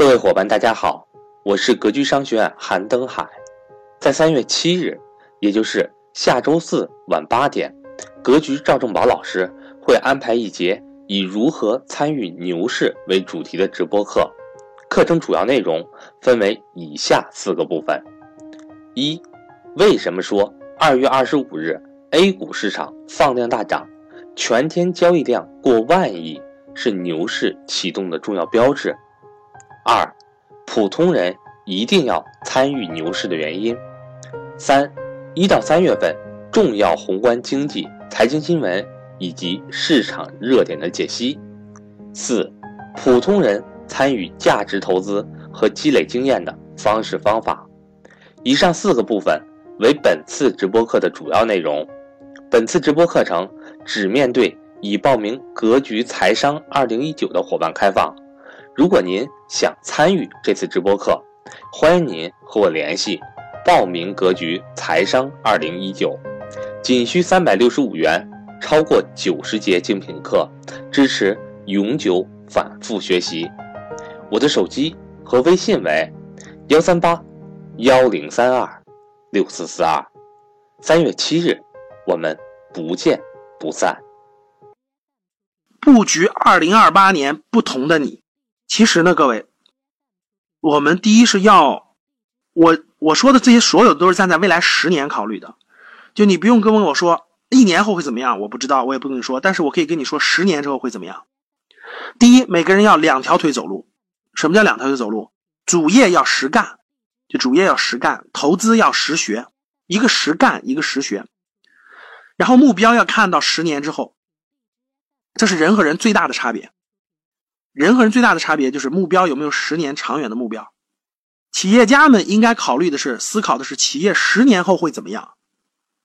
各位伙伴，大家好，我是格局商学院韩登海。在三月七日，也就是下周四晚八点，格局赵正宝老师会安排一节以如何参与牛市为主题的直播课。课程主要内容分为以下四个部分：一、为什么说二月二十五日 A 股市场放量大涨，全天交易量过万亿是牛市启动的重要标志？二，普通人一定要参与牛市的原因。三，一到三月份重要宏观经济、财经新闻以及市场热点的解析。四，普通人参与价值投资和积累经验的方式方法。以上四个部分为本次直播课的主要内容。本次直播课程只面对已报名“格局财商二零一九”的伙伴开放。如果您想参与这次直播课，欢迎您和我联系，报名格局财商二零一九，仅需三百六十五元，超过九十节精品课，支持永久反复学习。我的手机和微信为幺三八幺零三二六四四二。三月七日，我们不见不散。布局二零二八年不同的你。其实呢，各位，我们第一是要我我说的这些所有都是站在未来十年考虑的，就你不用跟我说一年后会怎么样，我不知道，我也不跟你说，但是我可以跟你说十年之后会怎么样。第一，每个人要两条腿走路。什么叫两条腿走路？主业要实干，就主业要实干，投资要实学，一个实干，一个实学。然后目标要看到十年之后，这是人和人最大的差别。人和人最大的差别就是目标有没有十年长远的目标。企业家们应该考虑的是，思考的是企业十年后会怎么样，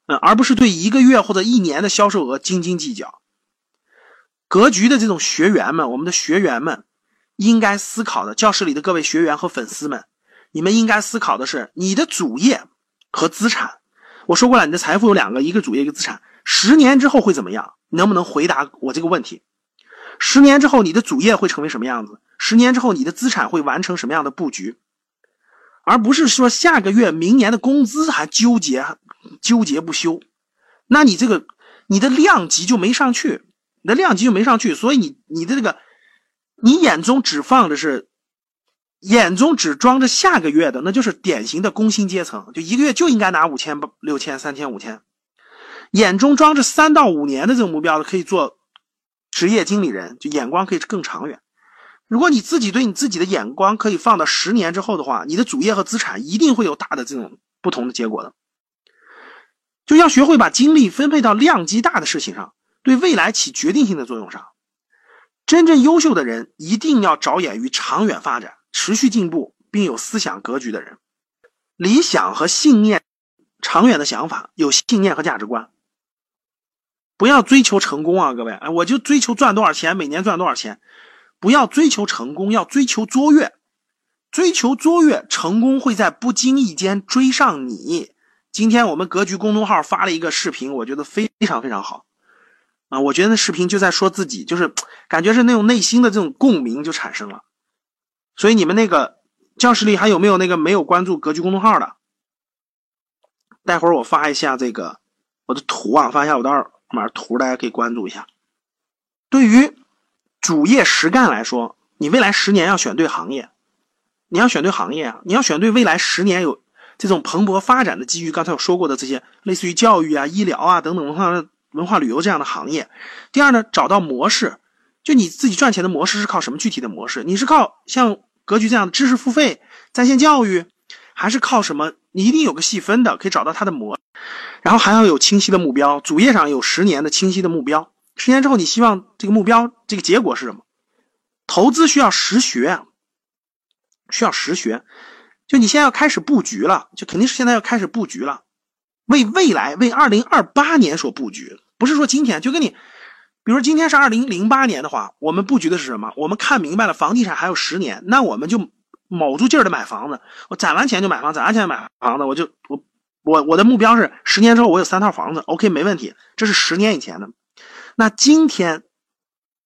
嗯，而不是对一个月或者一年的销售额斤斤计较。格局的这种学员们，我们的学员们应该思考的，教室里的各位学员和粉丝们，你们应该思考的是你的主业和资产。我说过了，你的财富有两个，一个主业，一个资产。十年之后会怎么样？能不能回答我这个问题？十年之后，你的主业会成为什么样子？十年之后，你的资产会完成什么样的布局？而不是说下个月、明年的工资还纠结、纠结不休，那你这个你的量级就没上去，你的量级就没上去，所以你你的这个，你眼中只放的是，眼中只装着下个月的，那就是典型的工薪阶层，就一个月就应该拿五千、六千、三千、五千，眼中装着三到五年的这个目标的，可以做。职业经理人就眼光可以更长远。如果你自己对你自己的眼光可以放到十年之后的话，你的主业和资产一定会有大的这种不同的结果的。就要学会把精力分配到量级大的事情上，对未来起决定性的作用上。真正优秀的人一定要着眼于长远发展、持续进步，并有思想格局的人，理想和信念、长远的想法，有信念和价值观。不要追求成功啊，各位！哎，我就追求赚多少钱，每年赚多少钱。不要追求成功，要追求卓越。追求卓越，成功会在不经意间追上你。今天我们格局公众号发了一个视频，我觉得非常非常好啊！我觉得那视频就在说自己，就是感觉是那种内心的这种共鸣就产生了。所以你们那个教室里还有没有那个没有关注格局公众号的？待会儿我发一下这个我的图啊，发一下我的。码图大家可以关注一下。对于主业实干来说，你未来十年要选对行业，你要选对行业啊，你要选对未来十年有这种蓬勃发展的机遇。刚才我说过的这些，类似于教育啊、医疗啊等等文化文化旅游这样的行业。第二呢，找到模式，就你自己赚钱的模式是靠什么具体的模式？你是靠像格局这样的知识付费、在线教育，还是靠什么？你一定有个细分的，可以找到它的模。然后还要有清晰的目标，主页上有十年的清晰的目标。十年之后，你希望这个目标这个结果是什么？投资需要实学，需要实学。就你现在要开始布局了，就肯定是现在要开始布局了，为未来，为二零二八年所布局。不是说今天就跟你，比如今天是二零零八年的话，我们布局的是什么？我们看明白了，房地产还有十年，那我们就卯住劲儿的买房子。我攒完钱就买房，攒完钱买房子，我就我。我我的目标是十年之后我有三套房子，OK 没问题。这是十年以前的。那今天，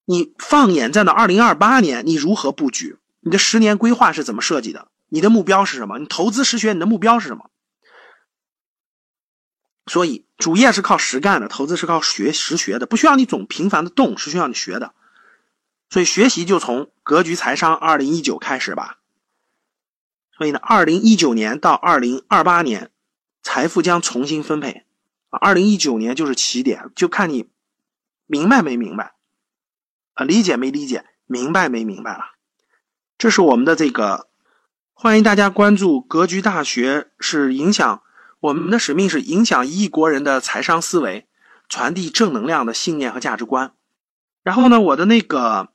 你放眼站到二零二八年，你如何布局？你的十年规划是怎么设计的？你的目标是什么？你投资实学，你的目标是什么？所以主业是靠实干的，投资是靠学实学的，不需要你总频繁的动，是需要你学的。所以学习就从格局财商二零一九开始吧。所以呢，二零一九年到二零二八年，财富将重新分配啊。二零一九年就是起点，就看你明白没明白啊，理解没理解，明白没明白了。这是我们的这个，欢迎大家关注格局大学，是影响我们的使命是影响一亿国人的财商思维，传递正能量的信念和价值观。然后呢，我的那个。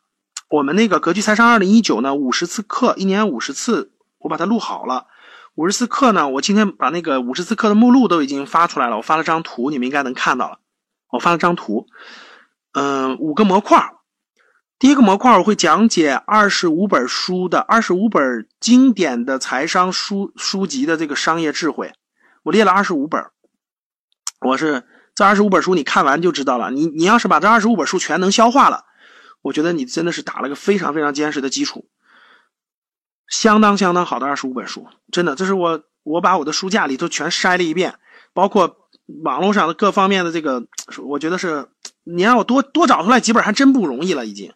我们那个格局财商二零一九呢，五十次课，一年五十次，我把它录好了。五十四课呢，我今天把那个五十四课的目录都已经发出来了，我发了张图，你们应该能看到了。我发了张图，嗯，五个模块。第一个模块我会讲解二十五本书的二十五本经典的财商书书籍的这个商业智慧，我列了二十五本。我是这二十五本书你看完就知道了。你你要是把这二十五本书全能消化了。我觉得你真的是打了个非常非常坚实的基础，相当相当好的二十五本书，真的，这是我我把我的书架里头全筛了一遍，包括网络上的各方面的这个，我觉得是你让我多多找出来几本还真不容易了，已经，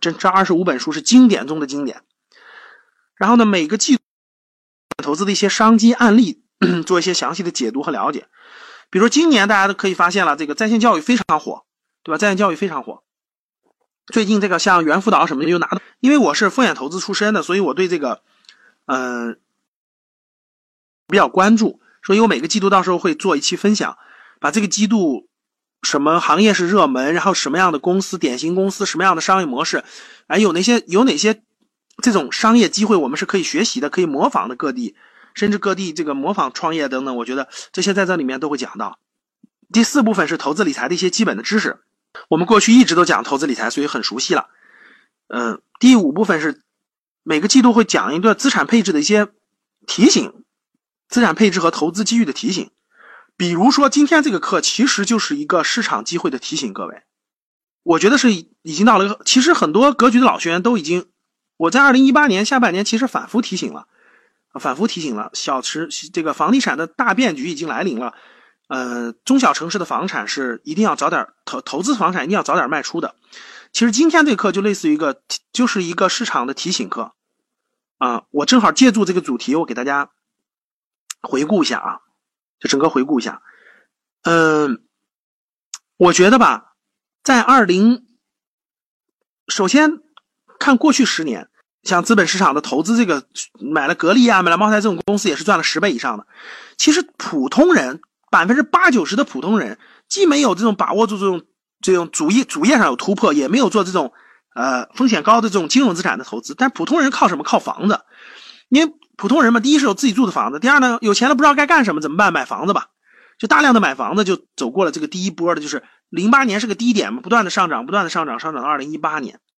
这这二十五本书是经典中的经典。然后呢，每个季度投资的一些商机案例，做一些详细的解读和了解。比如今年大家都可以发现了，这个在线教育非常火，对吧？在线教育非常火。最近这个像猿辅导什么的又拿到，因为我是风险投资出身的，所以我对这个，嗯，比较关注。所以我每个季度到时候会做一期分享，把这个季度什么行业是热门，然后什么样的公司、典型公司、什么样的商业模式，哎，有哪些有哪些这种商业机会我们是可以学习的、可以模仿的，各地甚至各地这个模仿创业等等，我觉得这些在这里面都会讲到。第四部分是投资理财的一些基本的知识。我们过去一直都讲投资理财，所以很熟悉了。嗯，第五部分是每个季度会讲一段资产配置的一些提醒，资产配置和投资机遇的提醒。比如说今天这个课其实就是一个市场机会的提醒，各位，我觉得是已经到了一个。其实很多格局的老学员都已经，我在二零一八年下半年其实反复提醒了，反复提醒了，小池这个房地产的大变局已经来临了。呃，中小城市的房产是一定要早点投投资，房产一定要早点卖出的。其实今天这课就类似于一个，就是一个市场的提醒课啊。我正好借助这个主题，我给大家回顾一下啊，就整个回顾一下。嗯，我觉得吧，在二零，首先看过去十年，像资本市场的投资，这个买了格力啊，买了茅台这种公司，也是赚了十倍以上的。其实普通人。百分之八九十的普通人既没有这种把握住这种这种主业主业上有突破，也没有做这种呃风险高的这种金融资产的投资。但普通人靠什么？靠房子。因为普通人嘛，第一是有自己住的房子，第二呢，有钱了不知道该干什么，怎么办？买房子吧，就大量的买房子，就走过了这个第一波的，就是零八年是个低点嘛，不断的上涨，不断的上涨，上涨到二零一八年。